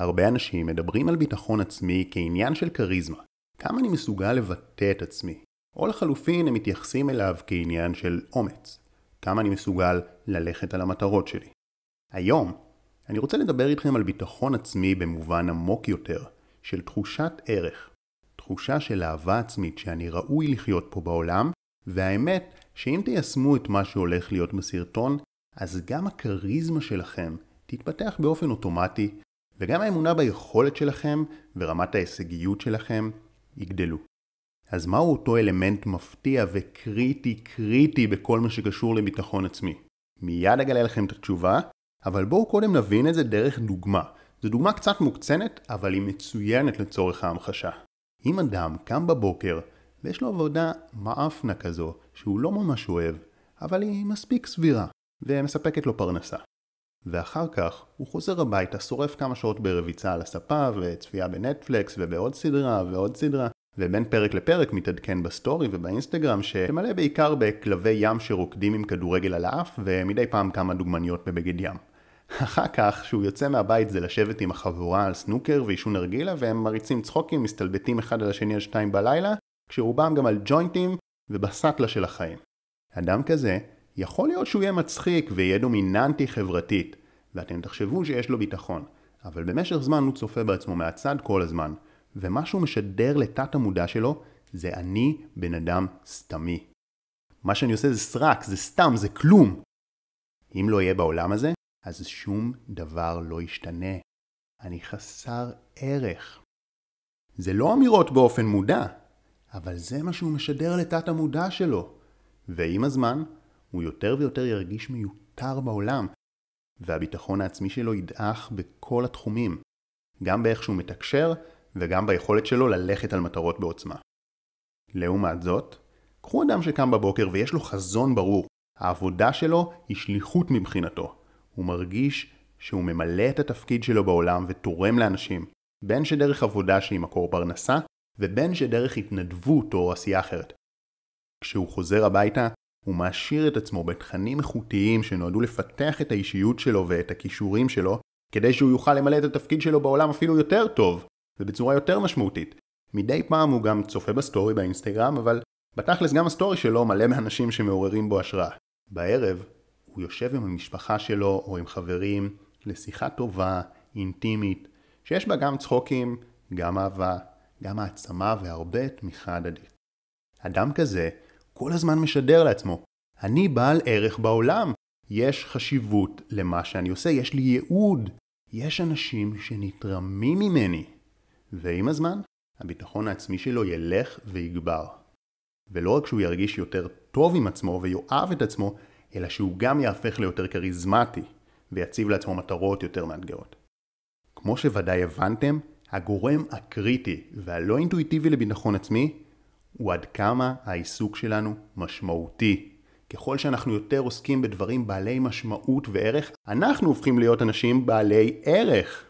הרבה אנשים מדברים על ביטחון עצמי כעניין של כריזמה, כמה אני מסוגל לבטא את עצמי, או לחלופין הם מתייחסים אליו כעניין של אומץ, כמה אני מסוגל ללכת על המטרות שלי. היום אני רוצה לדבר איתכם על ביטחון עצמי במובן עמוק יותר, של תחושת ערך, תחושה של אהבה עצמית שאני ראוי לחיות פה בעולם, והאמת שאם תיישמו את מה שהולך להיות בסרטון, אז גם הכריזמה שלכם תתפתח באופן אוטומטי, וגם האמונה ביכולת שלכם ורמת ההישגיות שלכם יגדלו. אז מהו אותו אלמנט מפתיע וקריטי קריטי בכל מה שקשור לביטחון עצמי? מיד אגלה לכם את התשובה, אבל בואו קודם נבין את זה דרך דוגמה. זו דוגמה קצת מוקצנת, אבל היא מצוינת לצורך ההמחשה. אם אדם קם בבוקר ויש לו עבודה מאפנה כזו שהוא לא ממש אוהב, אבל היא מספיק סבירה ומספקת לו פרנסה. ואחר כך הוא חוזר הביתה, שורף כמה שעות ברביצה על הספה וצפייה בנטפליקס ובעוד סדרה ועוד סדרה ובין פרק לפרק מתעדכן בסטורי ובאינסטגרם שמלא בעיקר בכלבי ים שרוקדים עם כדורגל על האף ומדי פעם כמה דוגמניות בבגד ים. אחר כך, שהוא יוצא מהבית זה לשבת עם החבורה על סנוקר ועישון נרגילה והם מריצים צחוקים, מסתלבטים אחד על השני על שתיים בלילה, כשרובם גם על ג'וינטים ובסטלה של החיים. אדם כזה, יכול להיות שהוא יהיה מצחיק ויהיה דומיננטי חברתית, ואתם תחשבו שיש לו ביטחון, אבל במשך זמן הוא צופה בעצמו מהצד כל הזמן, ומה שהוא משדר לתת המודע שלו זה אני בן אדם סתמי. מה שאני עושה זה סרק, זה סתם, זה כלום. אם לא יהיה בעולם הזה, אז שום דבר לא ישתנה. אני חסר ערך. זה לא אמירות באופן מודע, אבל זה מה שהוא משדר לתת המודע שלו. ועם הזמן, הוא יותר ויותר ירגיש מיותר בעולם, והביטחון העצמי שלו ידעך בכל התחומים, גם באיך שהוא מתקשר וגם ביכולת שלו ללכת על מטרות בעוצמה. לעומת זאת, קחו אדם שקם בבוקר ויש לו חזון ברור, העבודה שלו היא שליחות מבחינתו. הוא מרגיש שהוא ממלא את התפקיד שלו בעולם ותורם לאנשים, בין שדרך עבודה שהיא מקור פרנסה, ובין שדרך התנדבות או עשייה אחרת. כשהוא חוזר הביתה, הוא מעשיר את עצמו בתכנים איכותיים שנועדו לפתח את האישיות שלו ואת הכישורים שלו, כדי שהוא יוכל למלא את התפקיד שלו בעולם אפילו יותר טוב, ובצורה יותר משמעותית. מדי פעם הוא גם צופה בסטורי באינסטגרם, אבל בתכלס גם הסטורי שלו מלא מאנשים שמעוררים בו השראה. בערב, הוא יושב עם המשפחה שלו או עם חברים לשיחה טובה, אינטימית, שיש בה גם צחוקים, גם אהבה, גם העצמה והרבה תמיכה הדדית. אדם כזה כל הזמן משדר לעצמו, אני בעל ערך בעולם, יש חשיבות למה שאני עושה, יש לי ייעוד, יש אנשים שנתרמים ממני. ועם הזמן, הביטחון העצמי שלו ילך ויגבר. ולא רק שהוא ירגיש יותר טוב עם עצמו ויאהב את עצמו, אלא שהוא גם יהפך ליותר כריזמטי, ויציב לעצמו מטרות יותר מאתגרות. כמו שוודאי הבנתם, הגורם הקריטי והלא אינטואיטיבי לביטחון עצמי הוא עד כמה העיסוק שלנו משמעותי. ככל שאנחנו יותר עוסקים בדברים בעלי משמעות וערך, אנחנו הופכים להיות אנשים בעלי ערך.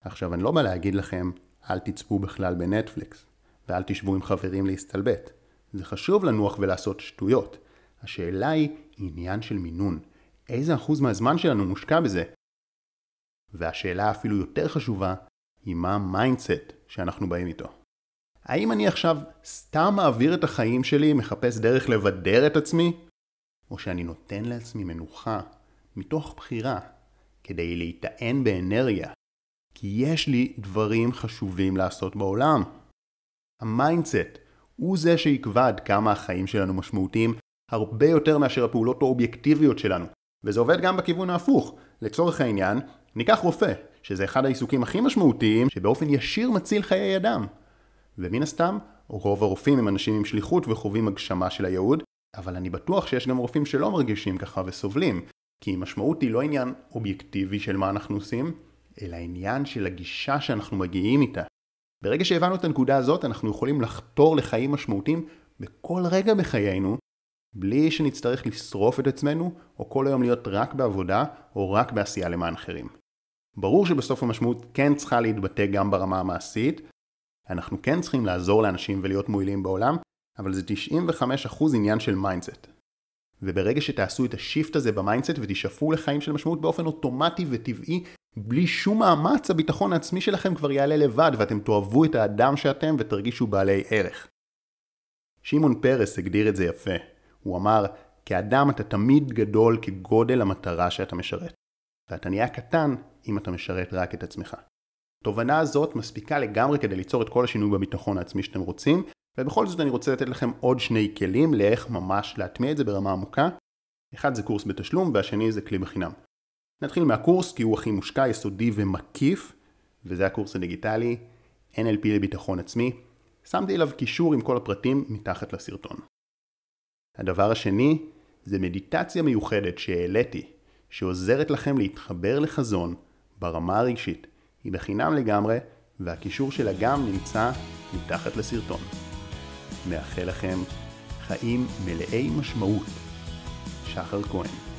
עכשיו, אני לא בא להגיד לכם, אל תצפו בכלל בנטפליקס, ואל תשבו עם חברים להסתלבט. זה חשוב לנוח ולעשות שטויות. השאלה היא עניין של מינון. איזה אחוז מהזמן שלנו מושקע בזה? והשאלה אפילו יותר חשובה, היא מה ה mindset שאנחנו באים איתו. האם אני עכשיו סתם מעביר את החיים שלי, מחפש דרך לבדר את עצמי? או שאני נותן לעצמי מנוחה, מתוך בחירה, כדי להיטען באנרגיה, כי יש לי דברים חשובים לעשות בעולם. ה mindset הוא זה שיקבע עד כמה החיים שלנו משמעותיים הרבה יותר מאשר הפעולות האובייקטיביות שלנו. וזה עובד גם בכיוון ההפוך. לצורך העניין, ניקח רופא, שזה אחד העיסוקים הכי משמעותיים שבאופן ישיר מציל חיי אדם. ומן הסתם, רוב הרופאים הם אנשים עם שליחות וחווים הגשמה של הייעוד, אבל אני בטוח שיש גם רופאים שלא מרגישים ככה וסובלים, כי משמעות היא לא עניין אובייקטיבי של מה אנחנו עושים, אלא עניין של הגישה שאנחנו מגיעים איתה. ברגע שהבנו את הנקודה הזאת, אנחנו יכולים לחתור לחיים משמעותיים בכל רגע בחיינו, בלי שנצטרך לשרוף את עצמנו, או כל היום להיות רק בעבודה, או רק בעשייה למען אחרים. ברור שבסוף המשמעות כן צריכה להתבטא גם ברמה המעשית, אנחנו כן צריכים לעזור לאנשים ולהיות מועילים בעולם, אבל זה 95% עניין של mindset. וברגע שתעשו את ה shift הזה ב mindset ותשאפו לחיים של משמעות באופן אוטומטי וטבעי, בלי שום מאמץ, הביטחון העצמי שלכם כבר יעלה לבד, ואתם תאהבו את האדם שאתם ותרגישו בעלי ערך. שמעון פרס הגדיר את זה יפה. הוא אמר, כאדם אתה תמיד גדול כגודל המטרה שאתה משרת. ואתה נהיה קטן אם אתה משרת רק את עצמך. התובנה הזאת מספיקה לגמרי כדי ליצור את כל השינוי בביטחון העצמי שאתם רוצים, ובכל זאת אני רוצה לתת לכם עוד שני כלים לאיך ממש להטמיע את זה ברמה עמוקה. אחד זה קורס בתשלום והשני זה כלי בחינם. נתחיל מהקורס כי הוא הכי מושקע, יסודי ומקיף, וזה הקורס הדיגיטלי NLP לביטחון עצמי. שמתי אליו קישור עם כל הפרטים מתחת לסרטון. הדבר השני זה מדיטציה מיוחדת שהעליתי, שעוזרת לכם להתחבר לחזון ברמה הרגשית. היא בחינם לגמרי, והקישור שלה גם נמצא מתחת לסרטון. מאחל לכם חיים מלאי משמעות. שחר כהן